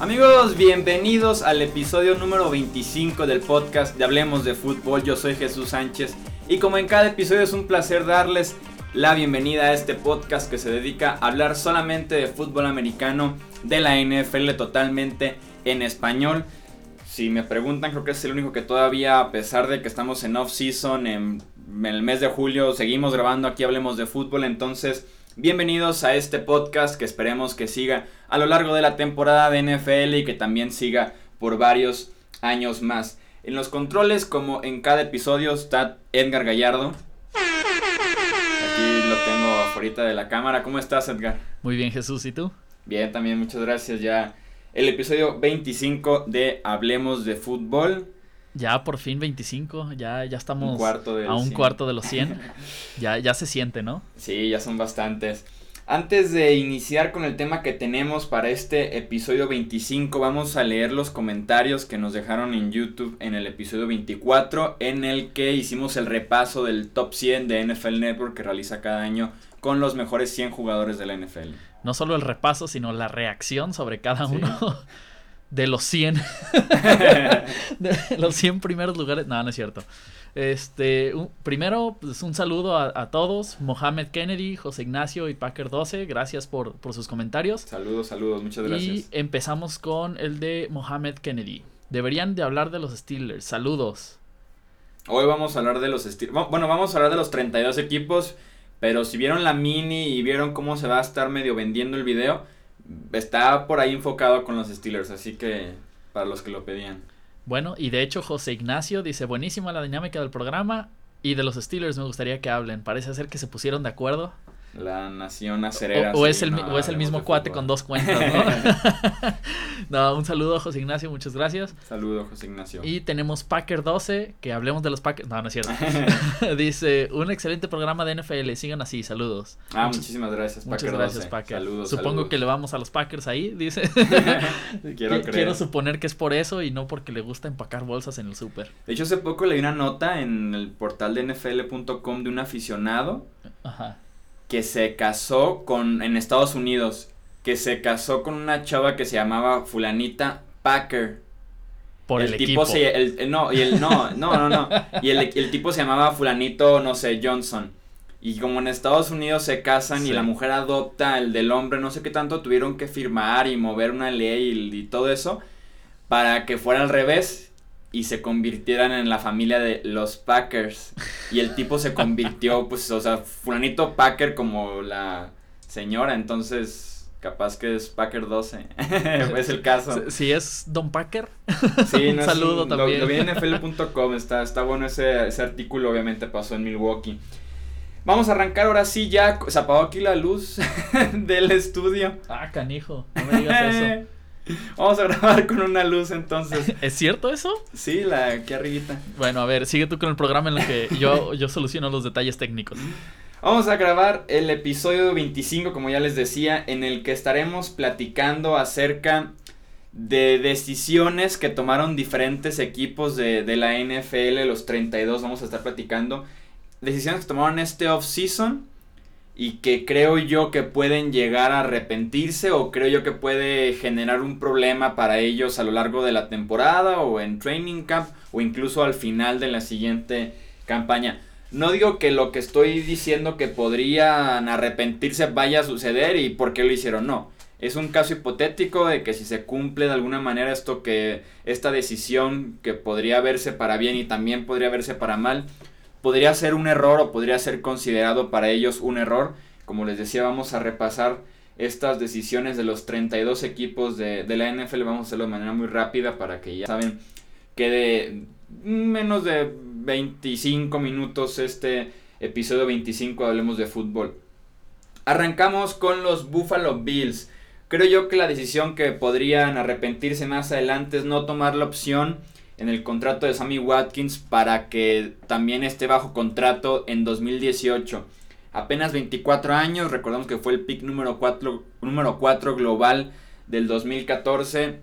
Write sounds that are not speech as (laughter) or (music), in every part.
Amigos, bienvenidos al episodio número 25 del podcast de Hablemos de Fútbol. Yo soy Jesús Sánchez y como en cada episodio es un placer darles la bienvenida a este podcast que se dedica a hablar solamente de fútbol americano, de la NFL totalmente en español. Si me preguntan, creo que es el único que todavía, a pesar de que estamos en off-season, en, en el mes de julio, seguimos grabando aquí Hablemos de Fútbol, entonces... Bienvenidos a este podcast que esperemos que siga a lo largo de la temporada de NFL y que también siga por varios años más. En los controles, como en cada episodio, está Edgar Gallardo. Aquí lo tengo afuera de la cámara. ¿Cómo estás, Edgar? Muy bien, Jesús. ¿Y tú? Bien, también, muchas gracias. Ya el episodio 25 de Hablemos de Fútbol. Ya por fin 25, ya, ya estamos Un a un 100. cuarto de los 100. (laughs) ya, ya se siente, ¿no? Sí, ya son bastantes. Antes de iniciar con el tema que tenemos para este episodio 25, vamos a leer los comentarios que nos dejaron en YouTube en el episodio 24, en el que hicimos el repaso del top 100 de NFL Network que realiza cada año con los mejores 100 jugadores de la NFL. No solo el repaso, sino la reacción sobre cada Sí. uno de los 100. (laughs) de los 100 primeros lugares. No, no es cierto. Este, un- primero, pues un saludo a, a todos. Mohamed Kennedy, José Ignacio y Packer 12. Gracias por, por sus comentarios. Saludos, saludos, muchas Y gracias. empezamos con el de Mohamed Kennedy. Deberían de hablar de los Steelers. Saludos. Hoy vamos a hablar de los esti- Bueno, vamos a hablar de los 32 equipos. Pero si vieron la mini y vieron cómo se va a estar medio vendiendo el video, está por ahí enfocado con los Steelers. Así que para los que lo pedían. Bueno, y de hecho José Ignacio dice, buenísima la dinámica del programa y de los Steelers me gustaría que hablen. Parece ser que se pusieron de acuerdo. La nación acerera. O, es el, no, o es el mismo cuate con dos cuentas, ¿no? (laughs) no, un saludo José Ignacio, muchas gracias. Saludos, José Ignacio. Y tenemos Packer 12, que hablemos de los Packers. No, no es cierto. (laughs) dice, un excelente programa de NFL, sigan así, saludos. ah, muchas- muchísimas gracias, Muchas Packer gracias, 12. Packer. Saludos, Supongo saludos. que le vamos a los Packers ahí, dice. (laughs) Quiero Qui- creer. Quiero suponer que es por eso y no porque le gusta empacar bolsas en el súper. De hecho, hace poco leí una nota en el portal de NFL.com de un aficionado Ajá. Que se casó con en Estados Unidos, que se casó con una chava que se llamaba fulanita Packer. Por el, tipo equipo. se el, el- no, y el no, no, no, no. Y el, el tipo se llamaba fulanito, no sé, Johnson. Y como en Estados Unidos se casan y la mujer adopta el del hombre, no sé qué tanto tuvieron que firmar y mover una ley y, y todo eso para que fuera al revés y se convirtieran en la familia de los Packers. Y el tipo se convirtió, (laughs) pues, o sea, fulanito Packer como la señora, entonces capaz que es Packer 12. (laughs) es el caso. Si- Si es Don Packer, Sí, Un es saludo lo- también. Lo, vi en NFL.com, está, está bueno ese, ese artículo, obviamente pasó en Milwaukee. Vamos a arrancar ahora sí ya, se apagó aquí la luz (laughs) del estudio. Ah, canijo, no me digas eso. (laughs) Vamos a grabar con una luz entonces. (laughs) ¿Es cierto eso? Sí, la aquí arribita. Bueno, a ver, sigue tú con el programa en el que yo, (laughs) yo soluciono los detalles técnicos. Vamos a grabar el episodio 25, como ya les decía, en el que estaremos platicando acerca de decisiones que tomaron diferentes equipos de, de la NFL, los 32, vamos a estar platicando. Decisiones que tomaron este off-season y que creo yo que pueden llegar a arrepentirse o creo yo que puede generar un problema para ellos a lo largo de la temporada o en training camp o incluso al final de la siguiente campaña. No digo que lo que estoy diciendo que podrían arrepentirse vaya a suceder y por qué lo hicieron, no. Es un caso hipotético de que si se cumple de alguna manera esto que esta decisión que podría verse para bien y también podría verse para mal, podría ser un error o podría ser considerado para ellos un error. Como les decía, vamos a repasar estas decisiones de los 32 equipos de, de la NFL. Vamos a hacerlo de manera muy rápida para que ya saben quede menos de 25 minutos este episodio 25 hablemos de fútbol. Arrancamos con los Buffalo Bills. Creo yo que la decisión que podrían arrepentirse más adelante es no tomar la opción en el contrato de Sammy Watkins para que también esté bajo contrato en 2018. Apenas 24 años, recordamos que fue el pick número 4, número 4 global del 2014.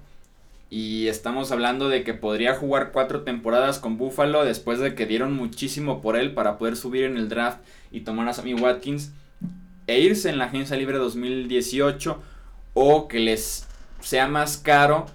Y estamos hablando de que podría jugar cuatro temporadas con Buffalo después de que dieron muchísimo por él para poder subir en el draft y tomar a Sammy Watkins e irse en la agencia libre 2018 o que les sea más caro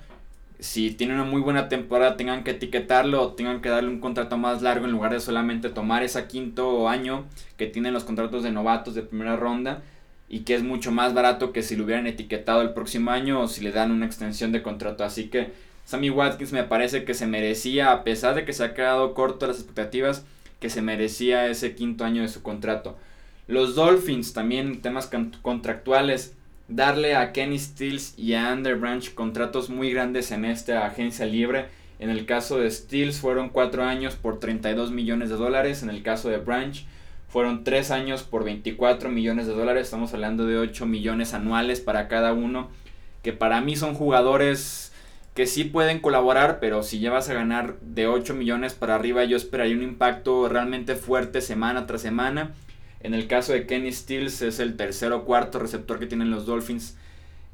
si tiene una muy buena temporada tengan que etiquetarlo o tengan que darle un contrato más largo en lugar de solamente tomar ese quinto año que tienen los contratos de novatos de primera ronda y que es mucho más barato que si lo hubieran etiquetado el próximo año o si le dan una extensión de contrato. Así que Sammy Watkins me parece que se merecía, a pesar de que se ha quedado corto las expectativas, que se merecía ese quinto año de su contrato. Los Dolphins también temas contractuales darle a Kenny Stills y a Ander Branch contratos muy grandes en esta agencia libre. En el caso de Stills fueron 4 años por 32 millones de dólares. En el caso de Branch fueron 3 años por 24 millones de dólares. Estamos hablando de 8 millones anuales para cada uno. Que para mí son jugadores que sí pueden colaborar, pero si llevas a ganar de 8 millones para arriba, yo esperaría un impacto realmente fuerte semana tras semana. En el caso de Kenny Stills es el tercer o cuarto receptor que tienen los Dolphins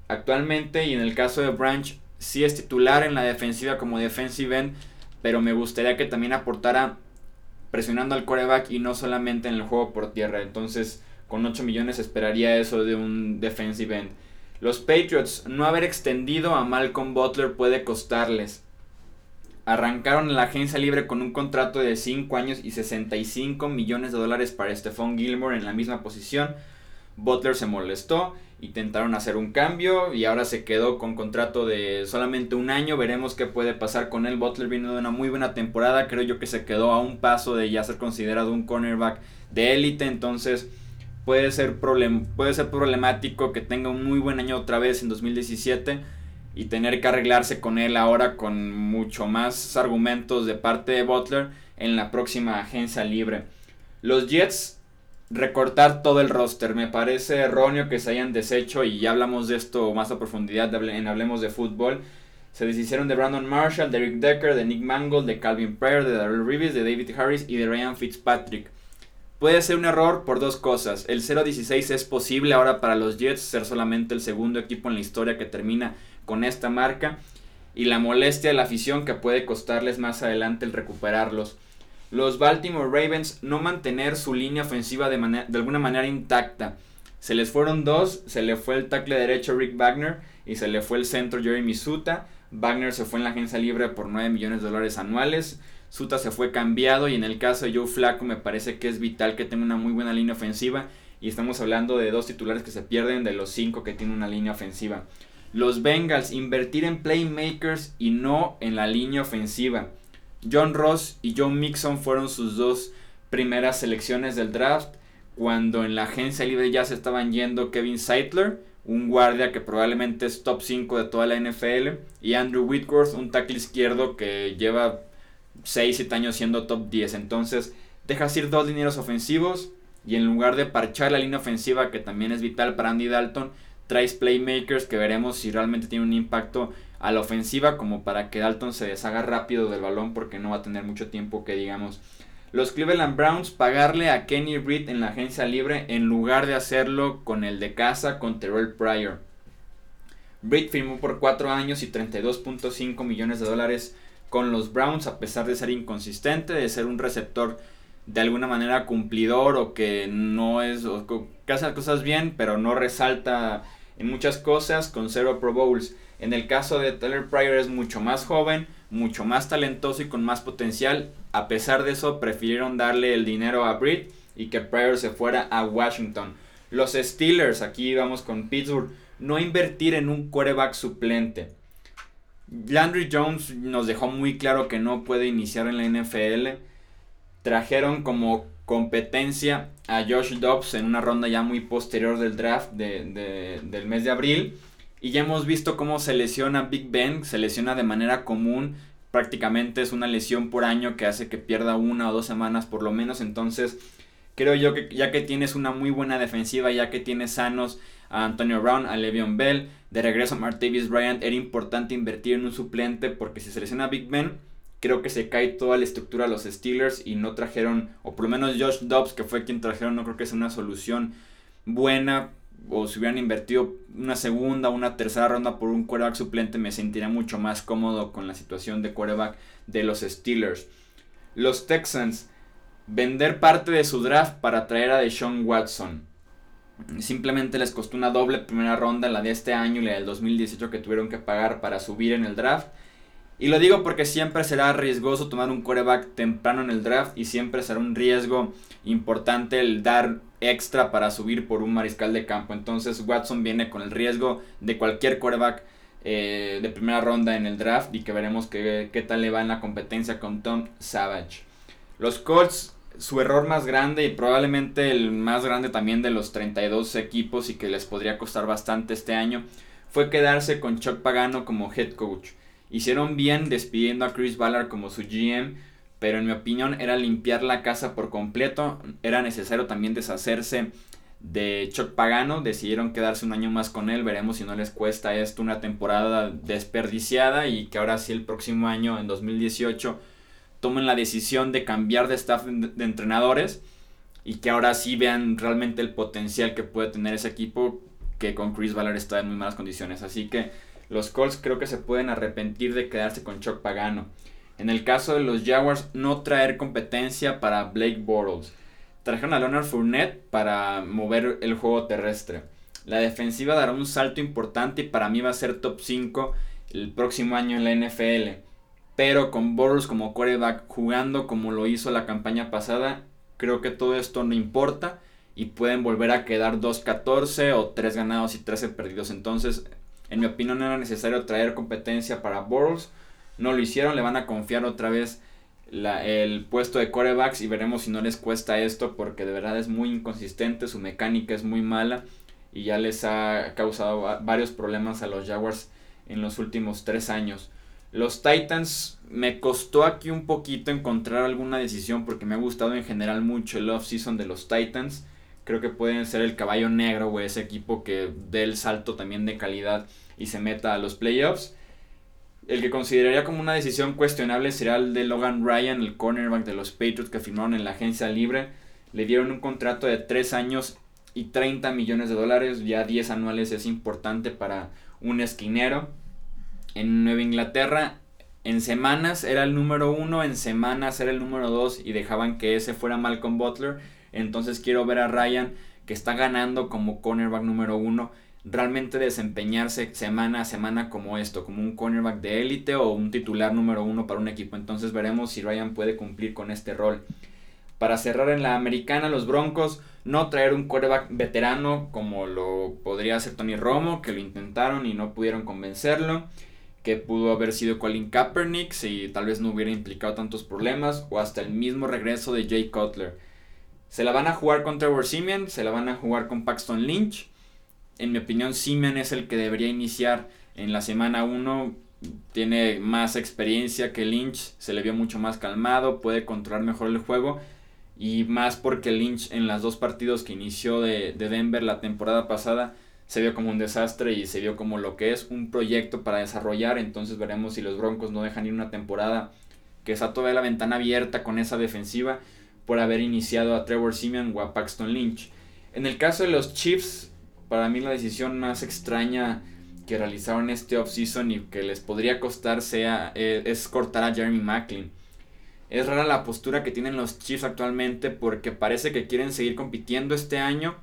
actualmente. Y en el caso de Branch sí es titular en la defensiva como defensive end. Pero me gustaría que también aportara presionando al coreback y no solamente en el juego por tierra. Entonces con 8 millones esperaría eso de un defensive end. Los Patriots no haber extendido a Malcolm Butler puede costarles. Arrancaron la agencia libre con un contrato de 5 años y 65 millones de dólares para Stephon Gilmore en la misma posición. Butler se molestó, intentaron hacer un cambio y ahora se quedó con contrato de solamente un año. Veremos qué puede pasar con él. Butler vino de una muy buena temporada. Creo yo que se quedó a un paso de ya ser considerado un cornerback de élite. Entonces puede ser, puede ser problemático que tenga un muy buen año otra vez en 2017 y tener que arreglarse con él ahora con mucho más argumentos de parte de Butler en la próxima agencia libre. Los Jets recortar todo el roster. Me parece erróneo que se hayan deshecho y ya hablamos de esto más a profundidad en Hablemos de Fútbol. Se deshicieron de Brandon Marshall, de Rick Decker, de Nick Mangold, de Calvin Pryor, de Darrell Reeves, de David Harris y de Ryan Fitzpatrick. Puede ser un error por dos cosas. El 0-16 es posible ahora para los Jets ser solamente el segundo equipo en la historia que termina con esta marca y la molestia de la afición que puede costarles más adelante el recuperarlos. Los Baltimore Ravens no mantener su línea ofensiva de, de alguna manera intacta. Se les fueron dos, se le fue el tackle derecho Rick Wagner y se le fue el centro Jeremy Suta. Wagner se fue en la agencia libre por 9 millones de dólares anuales. Suta se fue cambiado y en el caso de Joe Flaco me parece que es vital que tenga una muy buena línea ofensiva y estamos hablando de dos titulares que se pierden de los cinco que tiene una línea ofensiva. Los Bengals invertir en playmakers y no en la línea ofensiva. John Ross y John Mixon fueron sus dos primeras selecciones del draft. Cuando en la agencia libre ya se estaban yendo Kevin Seidler, un guardia que probablemente es top 5 de toda la NFL, y Andrew Whitworth, un tackle izquierdo que lleva 6, 7 años siendo top 10. Entonces, dejas ir dos dineros ofensivos y en lugar de parchar la línea ofensiva, que también es vital para Andy Dalton, traes playmakers que veremos si realmente tiene un impacto a la ofensiva como para que Dalton se deshaga rápido del balón porque no va a tener mucho tiempo que digamos. Los Cleveland Browns pagarle a Kenny Reed en la agencia libre en lugar de hacerlo con el de casa con Terrell Pryor. Reed firmó por 4 años y 32.5 millones de dólares con los Browns a pesar de ser inconsistente, de ser un receptor de alguna manera cumplidor o que no es, que hace cosas bien pero no resalta en muchas cosas con cero Pro Bowls. En el caso de Taylor Pryor es mucho más joven, mucho más talentoso y con más potencial. A pesar de eso, prefirieron darle el dinero a Britt y que Pryor se fuera a Washington. Los Steelers, aquí vamos con Pittsburgh, no invertir en un quarterback suplente. Landry Jones nos dejó muy claro que no puede iniciar en la NFL. Trajeron como competencia a Josh Dobbs en una ronda ya muy posterior del draft del mes de abril. Y ya hemos visto cómo se lesiona Big Ben, se lesiona de manera común, prácticamente es una lesión por año que hace que pierda una o dos semanas por lo menos. Entonces, creo yo que ya que tienes una muy buena defensiva, ya que tienes sanos a Antonio Brown, a Le'Veon Bell, de regreso a Martavis Bryant, era importante invertir en un suplente porque si se lesiona Big Ben, creo que se cae toda la estructura a los Steelers y no trajeron, o por lo menos Josh Dobbs, que fue quien trajeron, no creo que sea una solución buena o si hubieran invertido una segunda o una tercera ronda por un quarterback suplente, me sentiría mucho más cómodo con la situación de quarterback de los Steelers. Los Texans, vender parte de su draft para traer a Deshaun Watson. Simplemente les costó una doble primera ronda, la de este año y la del 2018 que tuvieron que pagar para subir en el draft. Y lo digo porque siempre será riesgoso tomar un quarterback temprano en el draft y siempre será un riesgo importante el dar extra para subir por un mariscal de campo. Entonces Watson viene con el riesgo de cualquier quarterback eh, de primera ronda en el draft y que veremos qué, qué tal le va en la competencia con Tom Savage. Los Colts, su error más grande y probablemente el más grande también de los 32 equipos y que les podría costar bastante este año, fue quedarse con Chuck Pagano como head coach. Hicieron bien despidiendo a Chris Ballard como su GM, pero en mi opinión era limpiar la casa por completo. Era necesario también deshacerse de Chuck Pagano. Decidieron quedarse un año más con él. Veremos si no les cuesta esto una temporada desperdiciada y que ahora sí el próximo año, en 2018, tomen la decisión de cambiar de staff de entrenadores y que ahora sí vean realmente el potencial que puede tener ese equipo que con Chris Ballard está en muy malas condiciones. Así que los Colts creo que se pueden arrepentir de quedarse con Chuck Pagano. En el caso de los Jaguars, no traer competencia para Blake Bortles. Trajeron a Leonard Fournette para mover el juego terrestre. La defensiva dará un salto importante y para mí va a ser top 5 el próximo año en la NFL. Pero con Bortles como quarterback jugando como lo hizo la campaña pasada, creo que todo esto no importa y pueden volver a quedar 2-14 o 3 ganados y 13 perdidos. Entonces en mi opinión era necesario traer competencia para Bortles. No lo hicieron, le van a confiar otra vez el puesto de corebacks y veremos si no les cuesta esto porque de verdad es muy inconsistente, su mecánica es muy mala y ya les ha causado varios problemas a los Jaguars en los últimos tres años. Los Titans me costó aquí un poquito encontrar alguna decisión porque me ha gustado en general mucho el off-season de los Titans creo que pueden ser el caballo negro, o ese equipo que dé el salto también de calidad y se meta a los playoffs. El que consideraría como una decisión cuestionable sería el de Logan Ryan, el cornerback de los Patriots que firmaron en la agencia libre. Le dieron un contrato de 3 años y 30 millones de dólares, ya 10 anuales es importante para un esquinero. En Nueva Inglaterra, en semanas era el número 1, en semanas era el número 2 y dejaban que ese fuera Malcolm Butler entonces quiero ver a Ryan, que está ganando como cornerback número uno, realmente desempeñarse semana a semana como esto, como un cornerback de élite o un titular número uno para un equipo. Entonces veremos si Ryan puede cumplir con este rol. Para cerrar en la americana, los Broncos no traer un quarterback veterano como lo podría hacer Tony Romo, que lo intentaron y no pudieron convencerlo, que pudo haber sido Colin Kaepernick si tal vez no hubiera implicado tantos problemas, o hasta el mismo regreso de Jay Cutler. Se la van a jugar con Trevor Simeon, se la van a jugar con Paxton Lynch. En mi opinión, Simeon es el que debería iniciar en la semana 1. Tiene más experiencia que Lynch, se le vio mucho más calmado, puede controlar mejor el juego. Y más porque Lynch en los dos partidos que inició de, de Denver la temporada pasada se vio como un desastre y se vio como lo que es un proyecto para desarrollar. Entonces veremos si los Broncos no dejan ir una temporada que está toda la ventana abierta con esa defensiva por haber iniciado a Trevor Simeon o a Paxton Lynch. En el caso de los Chiefs, para mí la decisión más extraña que realizaron este offseason y que les podría costar sea, eh, es cortar a Jeremy Macklin. Es rara la postura que tienen los Chiefs actualmente porque parece que quieren seguir compitiendo este año,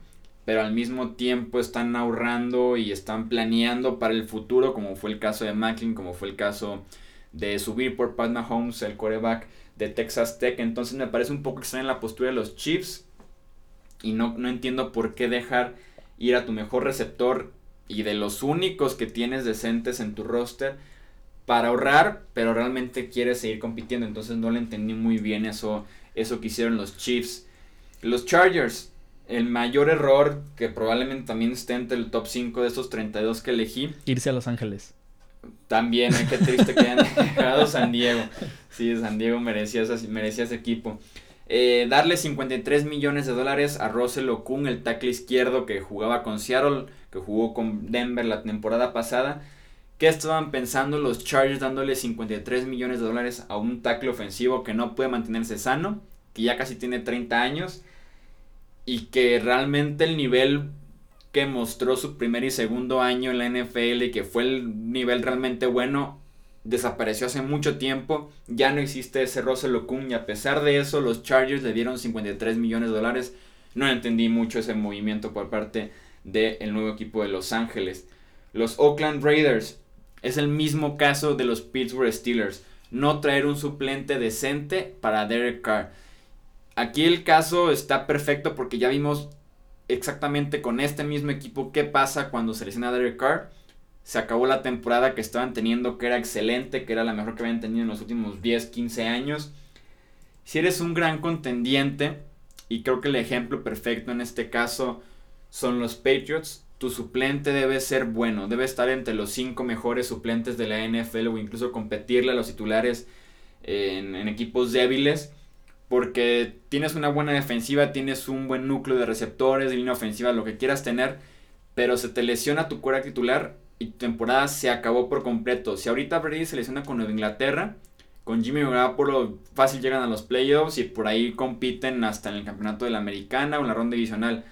pero al mismo tiempo están ahorrando y están planeando para el futuro, como fue el caso de Macklin, como fue el caso de subir por Pat Mahomes, el quarterback de Texas Tech. Entonces me parece un poco extraña la postura de los Chiefs. Y no, no entiendo por qué dejar ir a tu mejor receptor y de los únicos que tienes decentes en tu roster para ahorrar, pero realmente quieres seguir compitiendo. Entonces no le entendí muy bien eso, eso que hicieron los Chiefs. Los Chargers, el mayor error que probablemente también esté entre el top 5 de estos 32 que elegí. Irse a Los Ángeles. También, ¿eh? qué triste que hayan (laughs) dejado San Diego. Sí, San Diego merecía, merecía ese equipo. Eh, darle 53 millones de dólares a Russell Okun, el tackle izquierdo que jugaba con Seattle, que jugó con Denver la temporada pasada. ¿Qué estaban pensando los Chargers dándole 53 millones de dólares a un tackle ofensivo que no puede mantenerse sano, que ya casi tiene 30 años y que realmente el nivel que mostró su primer y segundo año en la NFL y que fue el nivel realmente bueno, desapareció hace mucho tiempo. Ya no existe ese Russell Okung y a pesar de eso los Chargers le dieron 53 millones de dólares. No entendí mucho ese movimiento por parte del nuevo equipo de Los Ángeles. Los Oakland Raiders es el mismo caso de los Pittsburgh Steelers. No traer un suplente decente para Derek Carr. Aquí el caso está perfecto porque ya vimos exactamente con este mismo equipo qué pasa cuando se lesiona Derek Carr. Se acabó la temporada que estaban teniendo, que era excelente, que era la mejor que habían tenido en los últimos 10, 15 años. Si eres un gran contendiente, y creo que el ejemplo perfecto en este caso son los Patriots, tu suplente debe ser bueno, debe estar entre los 5 mejores suplentes de la NFL o incluso competirle a los titulares en equipos débiles porque tienes una buena defensiva, tienes un buen núcleo de receptores, de línea ofensiva, lo que quieras tener, pero se te lesiona tu cuerda titular y tu temporada se acabó por completo. Si ahorita Brady se lesiona con Nueva Inglaterra, con Jimmy Garoppolo fácil llegan a los playoffs y por ahí compiten hasta en el campeonato de la americana o en la ronda divisional.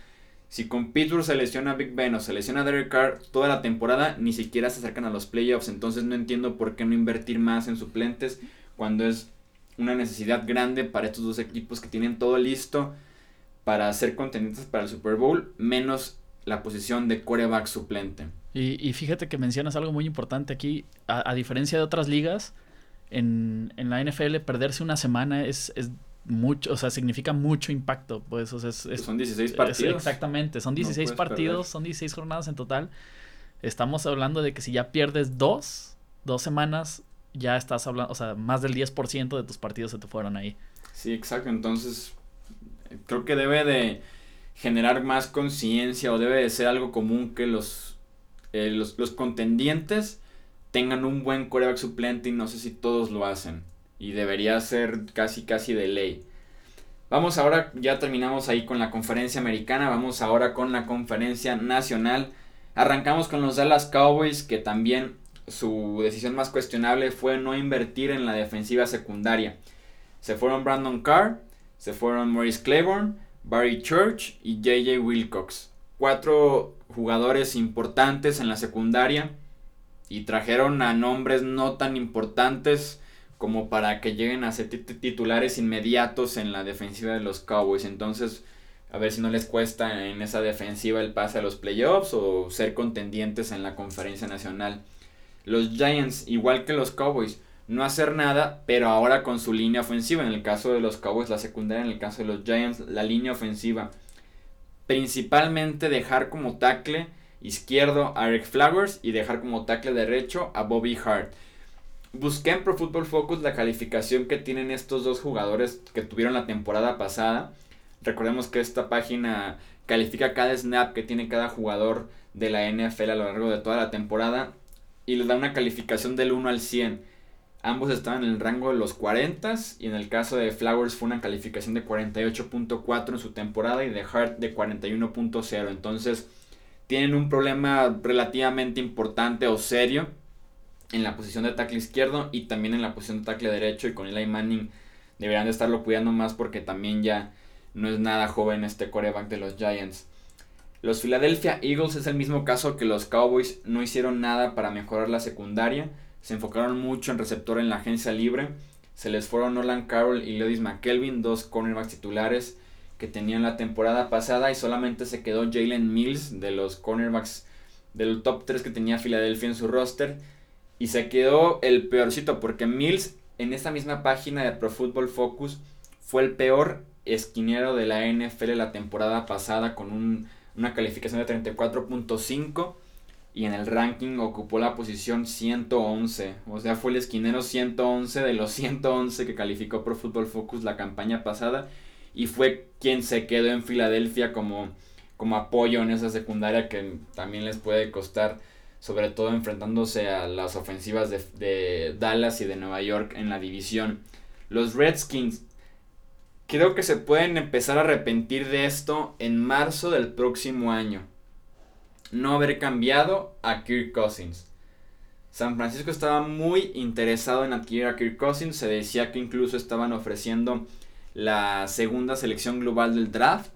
Si con Pittsburgh se lesiona Big Ben o se lesiona Derek Carr toda la temporada, ni siquiera se acercan a los playoffs. Entonces no entiendo por qué no invertir más en suplentes cuando es una necesidad grande para estos dos equipos que tienen todo listo para ser contendientes para el Super Bowl, menos la posición de coreback suplente. Y, fíjate que mencionas algo muy importante aquí, a, diferencia de otras ligas, en, la NFL perderse una semana es, mucho, o sea, significa mucho impacto, pues, son 16 partidos. exactamente, son 16 partidos, son 16 jornadas en total. Estamos hablando de que si ya pierdes dos, dos semanas, ya estás hablando, o sea, más del 10% de tus partidos se te fueron ahí. Sí, exacto. Entonces, creo que debe de generar más conciencia o debe de ser algo común que los, eh, los, los, contendientes tengan un buen coreback suplente y no sé si todos lo hacen. Y debería ser casi, casi de ley. Vamos ahora, ya terminamos ahí con la conferencia americana, vamos ahora con la conferencia nacional. Arrancamos con los Dallas Cowboys que también su decisión más cuestionable fue no invertir en la defensiva secundaria. Se fueron Brandon Carr, se fueron Maurice Claiborne, Barry Church y JJ Wilcox. Cuatro jugadores importantes en la secundaria y trajeron a nombres no tan importantes como para que lleguen a ser titulares inmediatos en la defensiva de los Cowboys. Entonces, a ver si no les cuesta en esa defensiva el pase a los playoffs o ser contendientes en la conferencia nacional los Giants, igual que los Cowboys, no hacer nada, pero ahora con su línea ofensiva. En el caso de los Cowboys, la secundaria, en el caso de los Giants, la línea ofensiva. Principalmente dejar como tackle izquierdo a Eric Flowers y dejar como tackle derecho a Bobby Hart. Busqué en Pro Football Focus la calificación que tienen estos dos jugadores que tuvieron la temporada pasada. Recordemos que esta página califica cada snap que tiene cada jugador de la NFL a lo largo de toda la temporada y le da una calificación del 1 al 100. Ambos estaban en el rango de los 40 y en el caso de Flowers fue una calificación de 48.4 en su temporada y de Hart de 41.0. Entonces tienen un problema relativamente importante o serio en la posición de tackle izquierdo y también en la posición de tackle derecho y con Eli Manning deberían de estarlo cuidando más porque también ya no es nada joven este coreback de los Giants. Los Philadelphia Eagles es el mismo caso que los Cowboys, no hicieron nada para mejorar la secundaria, se enfocaron mucho en receptor en la agencia libre, se les fueron Nolan Carroll y Lewis McKelvin, dos cornerbacks titulares que tenían la temporada pasada y solamente se quedó Jalen Mills de los cornerbacks del top 3 que tenía Philadelphia en su roster y se quedó el peorcito porque Mills en esta misma página de Pro Football Focus fue el peor esquinero de la NFL la temporada pasada con un una calificación de 34.5 y en el ranking ocupó la posición 111. O sea, fue el esquinero 111 de los (laughs) 111 que calificó Pro Football Focus la campaña pasada y fue quien se quedó en Filadelfia como, como apoyo en esa secundaria que también les puede costar, sobre todo enfrentándose a las ofensivas de Dallas y de Nueva York en la división. Los Redskins Creo que se pueden empezar a arrepentir de esto en marzo del próximo año. No haber cambiado a Kirk Cousins. San Francisco estaba muy interesado en adquirir a Kirk Cousins. Se decía que incluso estaban ofreciendo la segunda selección global del draft.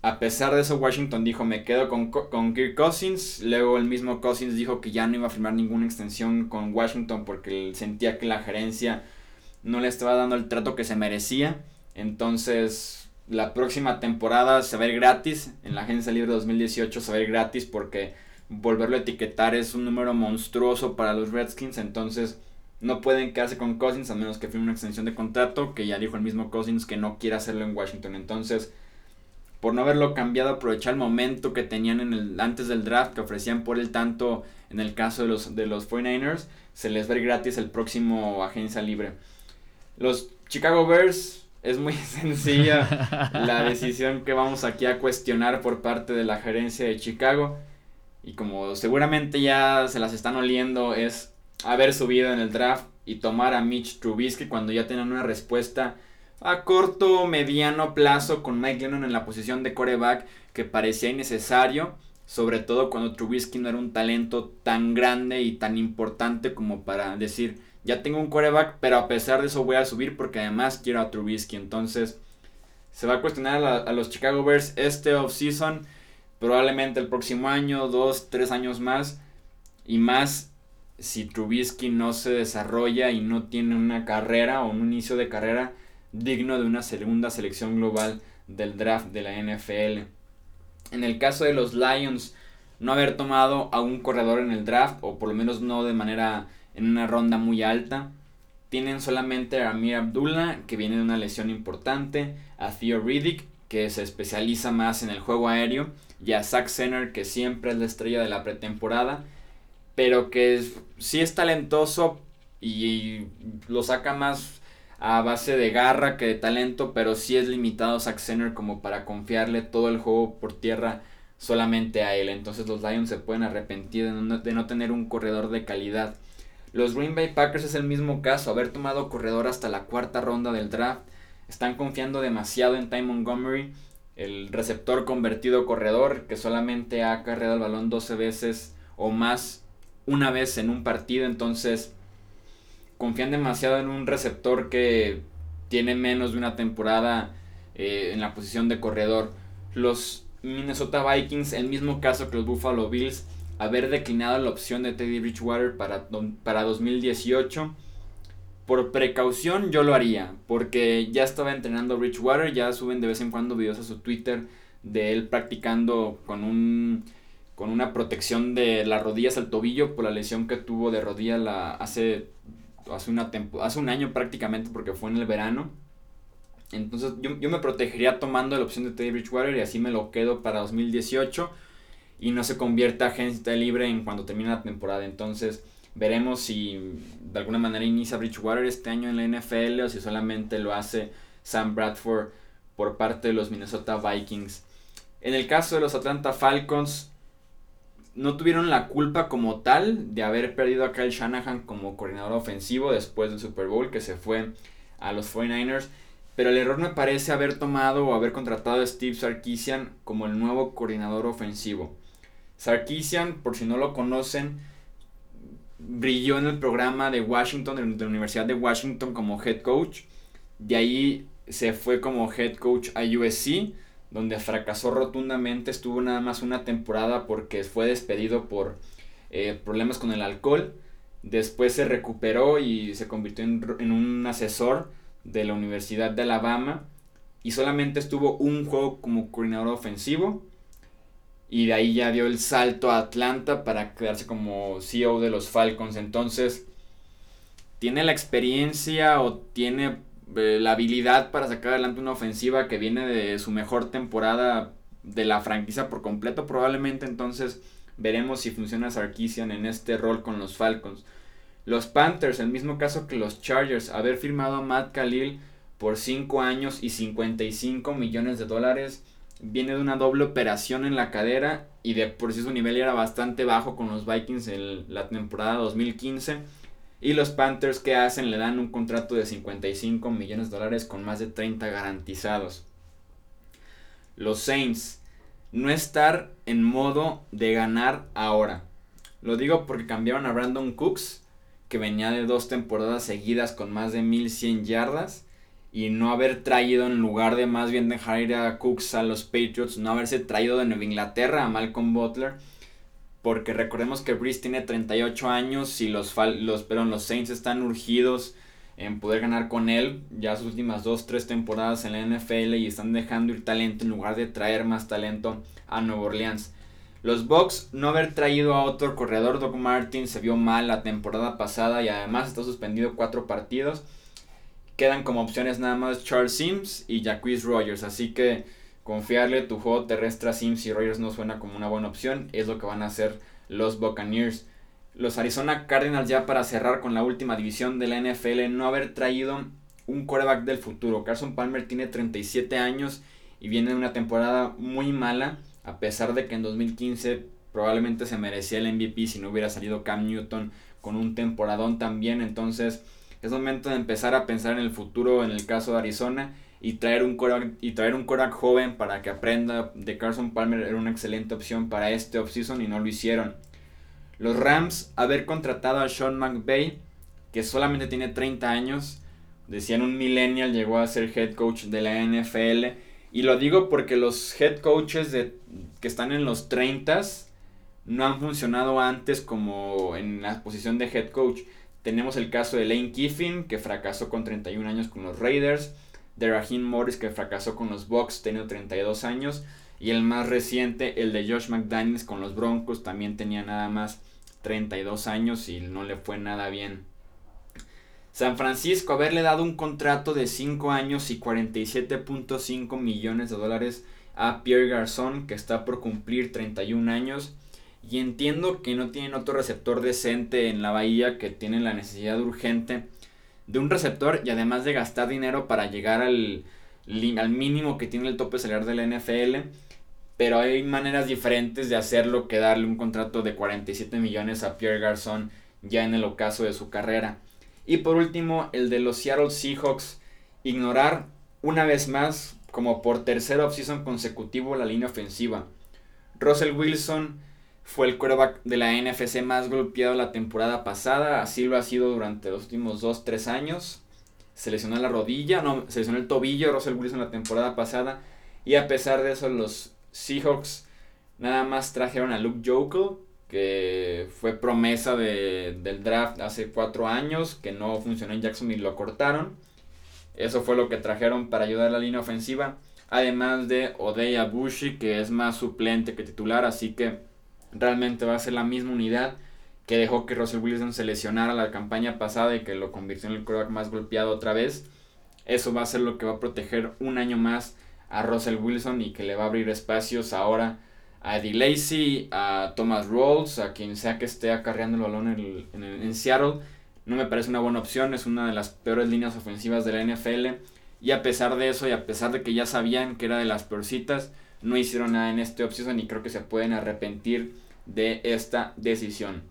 A pesar de eso, Washington dijo, me quedo con, con Kirk Cousins. Luego el mismo Cousins dijo que ya no iba a firmar ninguna extensión con Washington porque sentía que la gerencia no le estaba dando el trato que se merecía. Entonces, la próxima temporada se va a ir gratis. En la agencia libre 2018 se va a ir gratis porque volverlo a etiquetar es un número monstruoso para los Redskins. Entonces, no pueden quedarse con Cousins a menos que firme una extensión de contrato. Que ya dijo el mismo Cousins que no quiere hacerlo en Washington. Entonces, por no haberlo cambiado, aprovechar el momento que tenían en el, antes del draft, que ofrecían por el tanto en el caso de los, de los 49ers, se les va a ir gratis el próximo agencia libre. Los Chicago Bears es muy (laughs) sencilla la decisión que vamos aquí a cuestionar por parte de la gerencia de Chicago. Y como seguramente ya se las están oliendo, es haber subido en el draft y tomar a Mitch Trubisky cuando ya tienen una respuesta a corto mediano plazo con Mike Lennon en la posición de coreback que parecía innecesario, sobre todo cuando Trubisky no era un talento tan grande y tan importante como para decir, ya tengo un coreback, pero a pesar de eso voy a subir porque además quiero a Trubisky. Entonces, se va a cuestionar a, los Chicago Bears este offseason, probablemente el próximo año, dos, tres años más, y más si Trubisky no se desarrolla y no tiene una carrera o un inicio de carrera digno de una segunda selección global del draft de la NFL. En el caso de los Lions, no haber tomado a un corredor en el draft, o por lo menos no de manera en una ronda muy alta. Tienen solamente a Amir Abdullah, que viene de una lesión importante, a Theo Riddick, que se especializa más en el juego aéreo, y a Zach Senner, que siempre es la estrella de la pretemporada, pero que sí es talentoso y lo saca más a base de garra que de talento, pero sí es limitado Zack Center como para confiarle todo el juego por tierra solamente a él. Entonces los Lions se pueden arrepentir de no tener un corredor de calidad. Los Green Bay Packers es el mismo caso, haber tomado corredor hasta la cuarta ronda del draft. Están confiando demasiado en Ty Montgomery, el receptor convertido corredor que solamente ha cargado el balón 12 veces o más una vez en un partido. Entonces confían demasiado en un receptor que tiene menos de una temporada eh, en la posición de corredor. Los Minnesota Vikings, el mismo caso que los Buffalo Bills, haber declinado la opción de Teddy Bridgewater para, para 2018. Por precaución yo lo haría, porque ya estaba entrenando Bridgewater, ya suben de vez en cuando videos a su Twitter de él practicando con un con una protección de las rodillas al tobillo por la lesión que tuvo de rodilla la, hace hace, una hace un año prácticamente porque fue en el verano. Entonces yo, me protegería tomando la opción de Teddy Bridgewater y así me lo quedo para 2018 y no se convierta agente libre en cuando termine la temporada. Entonces veremos si de alguna manera inicia Bridgewater este año en la NFL o si solamente lo hace Sam Bradford por parte de los Minnesota Vikings. En el caso de los Atlanta Falcons, no tuvieron la culpa como tal de haber perdido a Kyle Shanahan como coordinador ofensivo después del Super Bowl que se fue a los 49ers. Pero el error me parece haber tomado o haber contratado a Steve Sarkisian como el nuevo coordinador ofensivo. Sarkisian, por si no lo conocen, brilló en el programa de Washington, de la Universidad de Washington como head coach. De ahí se fue como head coach a USC donde fracasó rotundamente, estuvo nada más una temporada porque fue despedido por eh, problemas con el alcohol, después se recuperó y se convirtió en, un asesor de la Universidad de Alabama. Y solamente estuvo un juego como coordinador ofensivo y de ahí ya dio el salto a Atlanta para quedarse como CEO de los Falcons, entonces tiene la experiencia o tiene eh, la habilidad para sacar adelante una ofensiva que viene de su mejor temporada de la franquicia por completo probablemente entonces veremos si funciona Sarkisian en este rol con los Falcons. Los Panthers, el mismo caso que los Chargers, haber firmado a Matt Khalil por 5 años y 55 millones de dólares, viene de una doble operación en la cadera y de por sí su nivel era bastante bajo con los Vikings en la temporada 2015 y los Panthers que hacen le dan un contrato de 55 millones de dólares con más de 30 garantizados. Los Saints no estar en modo de ganar ahora. Lo digo porque cambiaron a Brandon Cooks, que venía de dos temporadas seguidas con más de 1100 yardas, y no haber traído en lugar de más bien dejar ir a Cooks a los Patriots, no haberse traído de Nueva Inglaterra a Malcolm Butler. Porque recordemos que Breeze tiene 38 años y los, los, los Saints están urgidos en poder ganar con él ya sus últimas 2-3 temporadas en la NFL y están dejando ir talento en lugar de traer más talento a Nueva Orleans. Los Bucks no haber traído a otro corredor, Doc Martin se vio mal la temporada pasada y además está suspendido cuatro partidos. Quedan como opciones nada más Charles Sims y Jacquees Rogers, así que confiarle tu juego terrestre a Sims y Rogers no suena como una buena opción, es lo que van a hacer los Buccaneers. Los Arizona Cardinals ya para cerrar con la última división de la NFL no haber traído un quarterback del futuro. Carson Palmer tiene 37 años y viene de una temporada muy mala a pesar de que en 2015 probablemente se merecía el MVP si no hubiera salido Cam Newton con un temporadón también. Entonces es momento de empezar a pensar en el futuro en el caso de Arizona y traer un Korak, y traer un joven para que aprenda de Carson Palmer era una excelente opción para este offseason y no lo hicieron. Los Rams haber contratado a Sean McVay que solamente tiene 30 años, decían un millennial llegó a ser head coach de la NFL y lo digo porque los head coaches de, que están en los 30 no han funcionado antes como en la posición de head coach. Tenemos el caso de Lane Kiffin, que fracasó con 31 años con los Raiders. De Raheem Morris, que fracasó con los Bucks, teniendo 32 años. Y el más reciente, el de Josh McDaniels con los Broncos, también tenía nada más 32 años y no le fue nada bien. San Francisco haberle dado un contrato de 5 años y 47.5 millones de dólares a Pierre Garzón, que está por cumplir 31 años. Y entiendo que no tienen otro receptor decente en la bahía, que tienen la necesidad urgente de un receptor y además de gastar dinero para llegar al, al mínimo que tiene el tope salarial de la NFL. Pero hay maneras diferentes de hacerlo que darle un contrato de 47 millones a Pierre Garzón ya en el ocaso de su carrera. Y por último, el de los Seattle Seahawks. Ignorar una vez más, como por tercera offseason consecutivo, la línea ofensiva. Russell Wilson fue el quarterback de la NFC más golpeado la temporada pasada. Así lo ha sido durante los últimos 2-3 años. Se lesionó la rodilla, no, se lesionó el tobillo Russell Wilson la temporada pasada. Y a pesar de eso, los Seahawks nada más trajeron a Luke Jokel, que fue promesa de, del draft hace cuatro años, que no funcionó en Jacksonville y lo cortaron. Eso fue lo que trajeron para ayudar a la línea ofensiva. Además de Odeya Bushi, que es más suplente que titular, así que realmente va a ser la misma unidad que dejó que Russell Wilson se lesionara la campaña pasada y que lo convirtió en el quarterback más golpeado otra vez. Eso va a ser lo que va a proteger un año más a Russell Wilson y que le va a abrir espacios ahora a Eddie Lacy, a Thomas Rawls, a quien sea que esté acarreando el balón en, Seattle. No me parece una buena opción, es una de las peores líneas ofensivas de la NFL. Y a pesar de eso, y a pesar de que ya sabían que era de las peorcitas, no hicieron nada en este offseason y creo que se pueden arrepentir de esta decisión.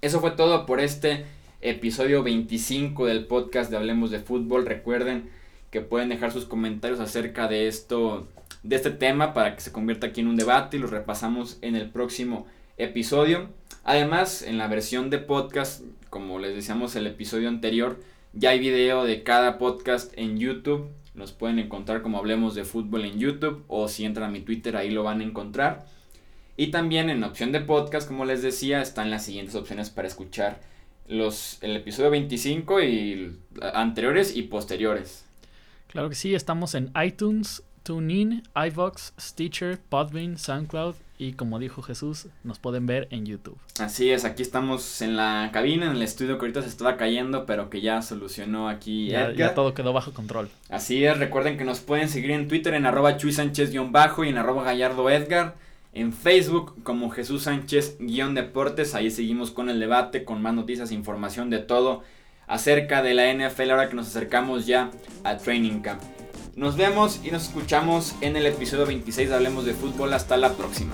Eso fue todo por este episodio 25 del podcast de Hablemos de Fútbol. Recuerden que pueden dejar sus comentarios acerca de esto de este tema para que se convierta aquí en un debate y lo repasamos en el próximo episodio. Además, en la versión de podcast, como les decíamos el episodio anterior, ya hay video de cada podcast en YouTube. Nos pueden encontrar como hablemos de fútbol en YouTube o si entran a mi Twitter ahí lo van a encontrar. Y también en opción de podcast, como les decía, están las siguientes opciones para escuchar los, el episodio 25 y anteriores y posteriores. Claro que sí, estamos en iTunes, TuneIn, iVox, Stitcher, Podbean, SoundCloud y como dijo Jesús, nos pueden ver en YouTube. Así es, aquí estamos en la cabina, en el estudio que ahorita se estaba cayendo, pero que ya solucionó aquí ya, Ya todo quedó bajo control. Así es, recuerden que nos pueden seguir en Twitter en arroba Chuy Sánchez-bajo y en arroba Gallardo Edgar. En Facebook como Jesús Sánchez-deportes, ahí seguimos con el debate, con más noticias, e información de todo acerca de la NFL ahora que nos acercamos ya a Training Camp. Nos vemos y nos escuchamos en el episodio 26 de Hablemos de Fútbol. Hasta la próxima.